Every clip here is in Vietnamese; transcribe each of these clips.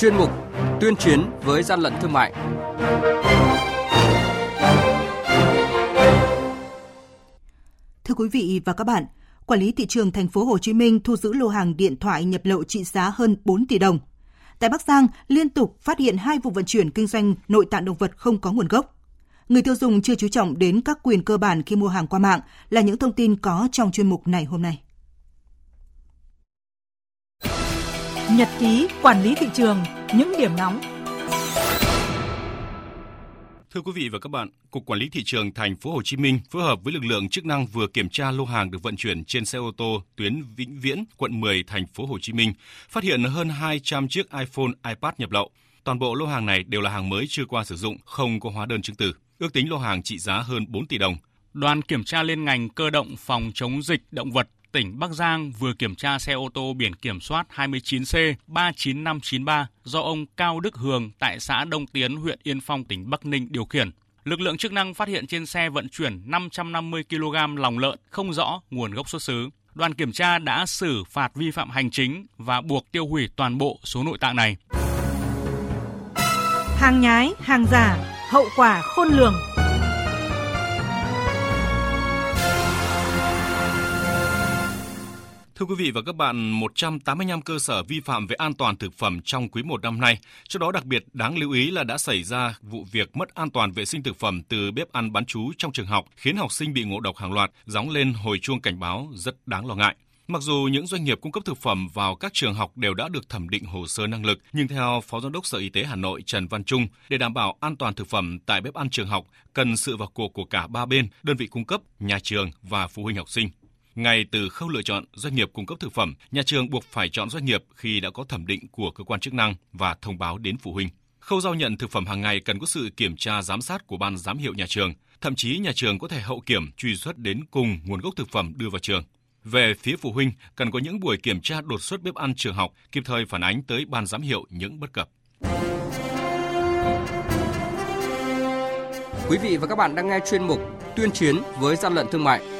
chuyên mục Tuyên chiến với gian lận thương mại. Thưa quý vị và các bạn, Quản lý thị trường thành phố Hồ Chí Minh thu giữ lô hàng điện thoại nhập lậu trị giá hơn 4 tỷ đồng. Tại Bắc Giang, liên tục phát hiện hai vụ vận chuyển kinh doanh nội tạng động vật không có nguồn gốc. Người tiêu dùng chưa chú trọng đến các quyền cơ bản khi mua hàng qua mạng là những thông tin có trong chuyên mục này hôm nay. Nhật ký quản lý thị trường, những điểm nóng Thưa quý vị và các bạn, Cục Quản lý thị trường thành phố Hồ Chí Minh phối hợp với lực lượng chức năng vừa kiểm tra lô hàng được vận chuyển trên xe ô tô tuyến Vĩnh Viễn, quận 10, thành phố Hồ Chí Minh, phát hiện hơn 200 chiếc iPhone, iPad nhập lậu. Toàn bộ lô hàng này đều là hàng mới chưa qua sử dụng, không có hóa đơn chứng từ. Ước tính lô hàng trị giá hơn 4 tỷ đồng. Đoàn kiểm tra liên ngành cơ động phòng chống dịch động vật tỉnh Bắc Giang vừa kiểm tra xe ô tô biển kiểm soát 29C 39593 do ông Cao Đức Hường tại xã Đông Tiến, huyện Yên Phong, tỉnh Bắc Ninh điều khiển. Lực lượng chức năng phát hiện trên xe vận chuyển 550 kg lòng lợn không rõ nguồn gốc xuất xứ. Đoàn kiểm tra đã xử phạt vi phạm hành chính và buộc tiêu hủy toàn bộ số nội tạng này. Hàng nhái, hàng giả, hậu quả khôn lường. Thưa quý vị và các bạn, 185 cơ sở vi phạm về an toàn thực phẩm trong quý 1 năm nay. Trong đó đặc biệt đáng lưu ý là đã xảy ra vụ việc mất an toàn vệ sinh thực phẩm từ bếp ăn bán trú trong trường học, khiến học sinh bị ngộ độc hàng loạt, gióng lên hồi chuông cảnh báo rất đáng lo ngại. Mặc dù những doanh nghiệp cung cấp thực phẩm vào các trường học đều đã được thẩm định hồ sơ năng lực, nhưng theo Phó Giám đốc Sở Y tế Hà Nội Trần Văn Trung, để đảm bảo an toàn thực phẩm tại bếp ăn trường học, cần sự vào cuộc của cả ba bên, đơn vị cung cấp, nhà trường và phụ huynh học sinh. Ngay từ khâu lựa chọn doanh nghiệp cung cấp thực phẩm, nhà trường buộc phải chọn doanh nghiệp khi đã có thẩm định của cơ quan chức năng và thông báo đến phụ huynh. Khâu giao nhận thực phẩm hàng ngày cần có sự kiểm tra giám sát của ban giám hiệu nhà trường, thậm chí nhà trường có thể hậu kiểm truy xuất đến cùng nguồn gốc thực phẩm đưa vào trường. Về phía phụ huynh, cần có những buổi kiểm tra đột xuất bếp ăn trường học, kịp thời phản ánh tới ban giám hiệu những bất cập. Quý vị và các bạn đang nghe chuyên mục Tuyên chiến với gian lận thương mại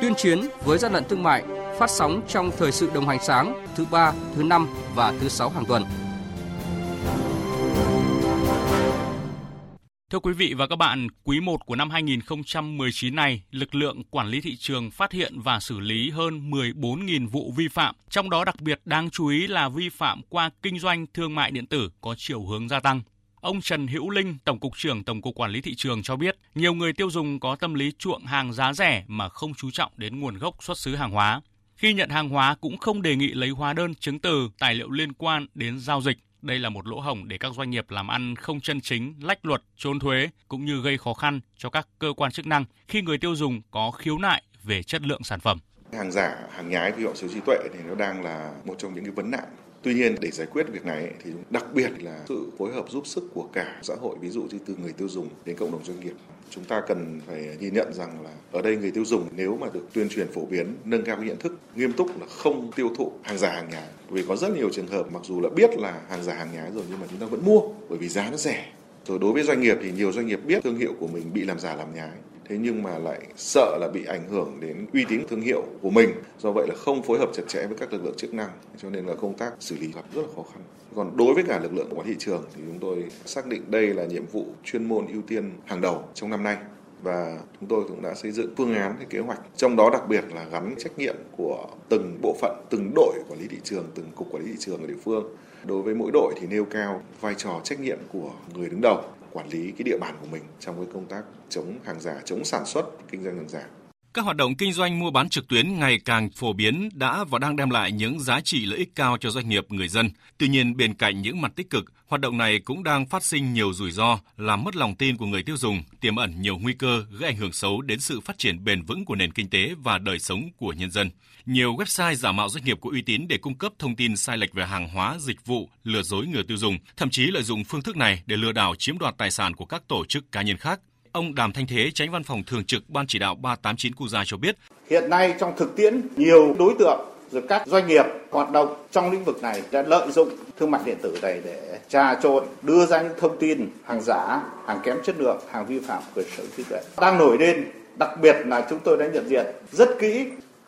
tuyên chiến với gian lận thương mại phát sóng trong thời sự đồng hành sáng thứ ba, thứ năm và thứ sáu hàng tuần. Thưa quý vị và các bạn, quý 1 của năm 2019 này, lực lượng quản lý thị trường phát hiện và xử lý hơn 14.000 vụ vi phạm, trong đó đặc biệt đáng chú ý là vi phạm qua kinh doanh thương mại điện tử có chiều hướng gia tăng. Ông Trần Hữu Linh, Tổng cục trưởng Tổng cục Quản lý thị trường cho biết, nhiều người tiêu dùng có tâm lý chuộng hàng giá rẻ mà không chú trọng đến nguồn gốc xuất xứ hàng hóa. Khi nhận hàng hóa cũng không đề nghị lấy hóa đơn, chứng từ, tài liệu liên quan đến giao dịch. Đây là một lỗ hổng để các doanh nghiệp làm ăn không chân chính, lách luật, trốn thuế cũng như gây khó khăn cho các cơ quan chức năng khi người tiêu dùng có khiếu nại về chất lượng sản phẩm. Hàng giả, hàng nhái vi phạm sở trí tuệ thì nó đang là một trong những cái vấn nạn Tuy nhiên để giải quyết việc này thì đặc biệt là sự phối hợp giúp sức của cả xã hội ví dụ như từ người tiêu dùng đến cộng đồng doanh nghiệp. Chúng ta cần phải ghi nhận rằng là ở đây người tiêu dùng nếu mà được tuyên truyền phổ biến, nâng cao cái nhận thức nghiêm túc là không tiêu thụ hàng giả hàng nhái. Vì có rất nhiều trường hợp mặc dù là biết là hàng giả hàng nhái rồi nhưng mà chúng ta vẫn mua bởi vì giá nó rẻ. Rồi đối với doanh nghiệp thì nhiều doanh nghiệp biết thương hiệu của mình bị làm giả làm nhái thế nhưng mà lại sợ là bị ảnh hưởng đến uy tín, thương hiệu của mình. Do vậy là không phối hợp chặt chẽ với các lực lượng chức năng, cho nên là công tác xử lý gặp rất là khó khăn. Còn đối với cả lực lượng quản thị trường thì chúng tôi xác định đây là nhiệm vụ chuyên môn ưu tiên hàng đầu trong năm nay. Và chúng tôi cũng đã xây dựng phương án, cái kế hoạch. Trong đó đặc biệt là gắn trách nhiệm của từng bộ phận, từng đội quản lý thị trường, từng cục quản lý thị trường ở địa phương. Đối với mỗi đội thì nêu cao vai trò trách nhiệm của người đứng đầu quản lý cái địa bàn của mình trong cái công tác chống hàng giả, chống sản xuất kinh doanh hàng giả. Các hoạt động kinh doanh mua bán trực tuyến ngày càng phổ biến đã và đang đem lại những giá trị lợi ích cao cho doanh nghiệp người dân. Tuy nhiên, bên cạnh những mặt tích cực, hoạt động này cũng đang phát sinh nhiều rủi ro, làm mất lòng tin của người tiêu dùng, tiềm ẩn nhiều nguy cơ gây ảnh hưởng xấu đến sự phát triển bền vững của nền kinh tế và đời sống của nhân dân. Nhiều website giả mạo doanh nghiệp có uy tín để cung cấp thông tin sai lệch về hàng hóa, dịch vụ, lừa dối người tiêu dùng, thậm chí lợi dụng phương thức này để lừa đảo chiếm đoạt tài sản của các tổ chức cá nhân khác. Ông Đàm Thanh Thế, tránh văn phòng thường trực Ban chỉ đạo 389 Quốc gia cho biết. Hiện nay trong thực tiễn, nhiều đối tượng rồi các doanh nghiệp hoạt động trong lĩnh vực này đã lợi dụng thương mại điện tử này để trà trộn, đưa ra những thông tin hàng giả, hàng kém chất lượng, hàng vi phạm quyền sở hữu trí tuệ đang nổi lên. Đặc biệt là chúng tôi đã nhận diện rất kỹ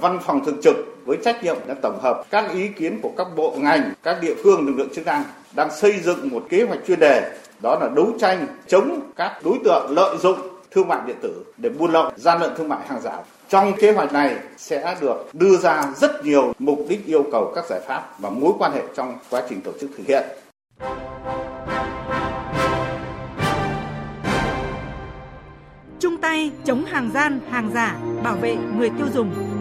văn phòng thường trực với trách nhiệm đã tổng hợp các ý kiến của các bộ ngành, các địa phương lực lượng chức năng đang xây dựng một kế hoạch chuyên đề đó là đấu tranh chống các đối tượng lợi dụng thương mại điện tử để buôn lậu, gian lận thương mại hàng giả. Trong kế hoạch này sẽ được đưa ra rất nhiều mục đích yêu cầu các giải pháp và mối quan hệ trong quá trình tổ chức thực hiện. Chung tay chống hàng gian, hàng giả, bảo vệ người tiêu dùng.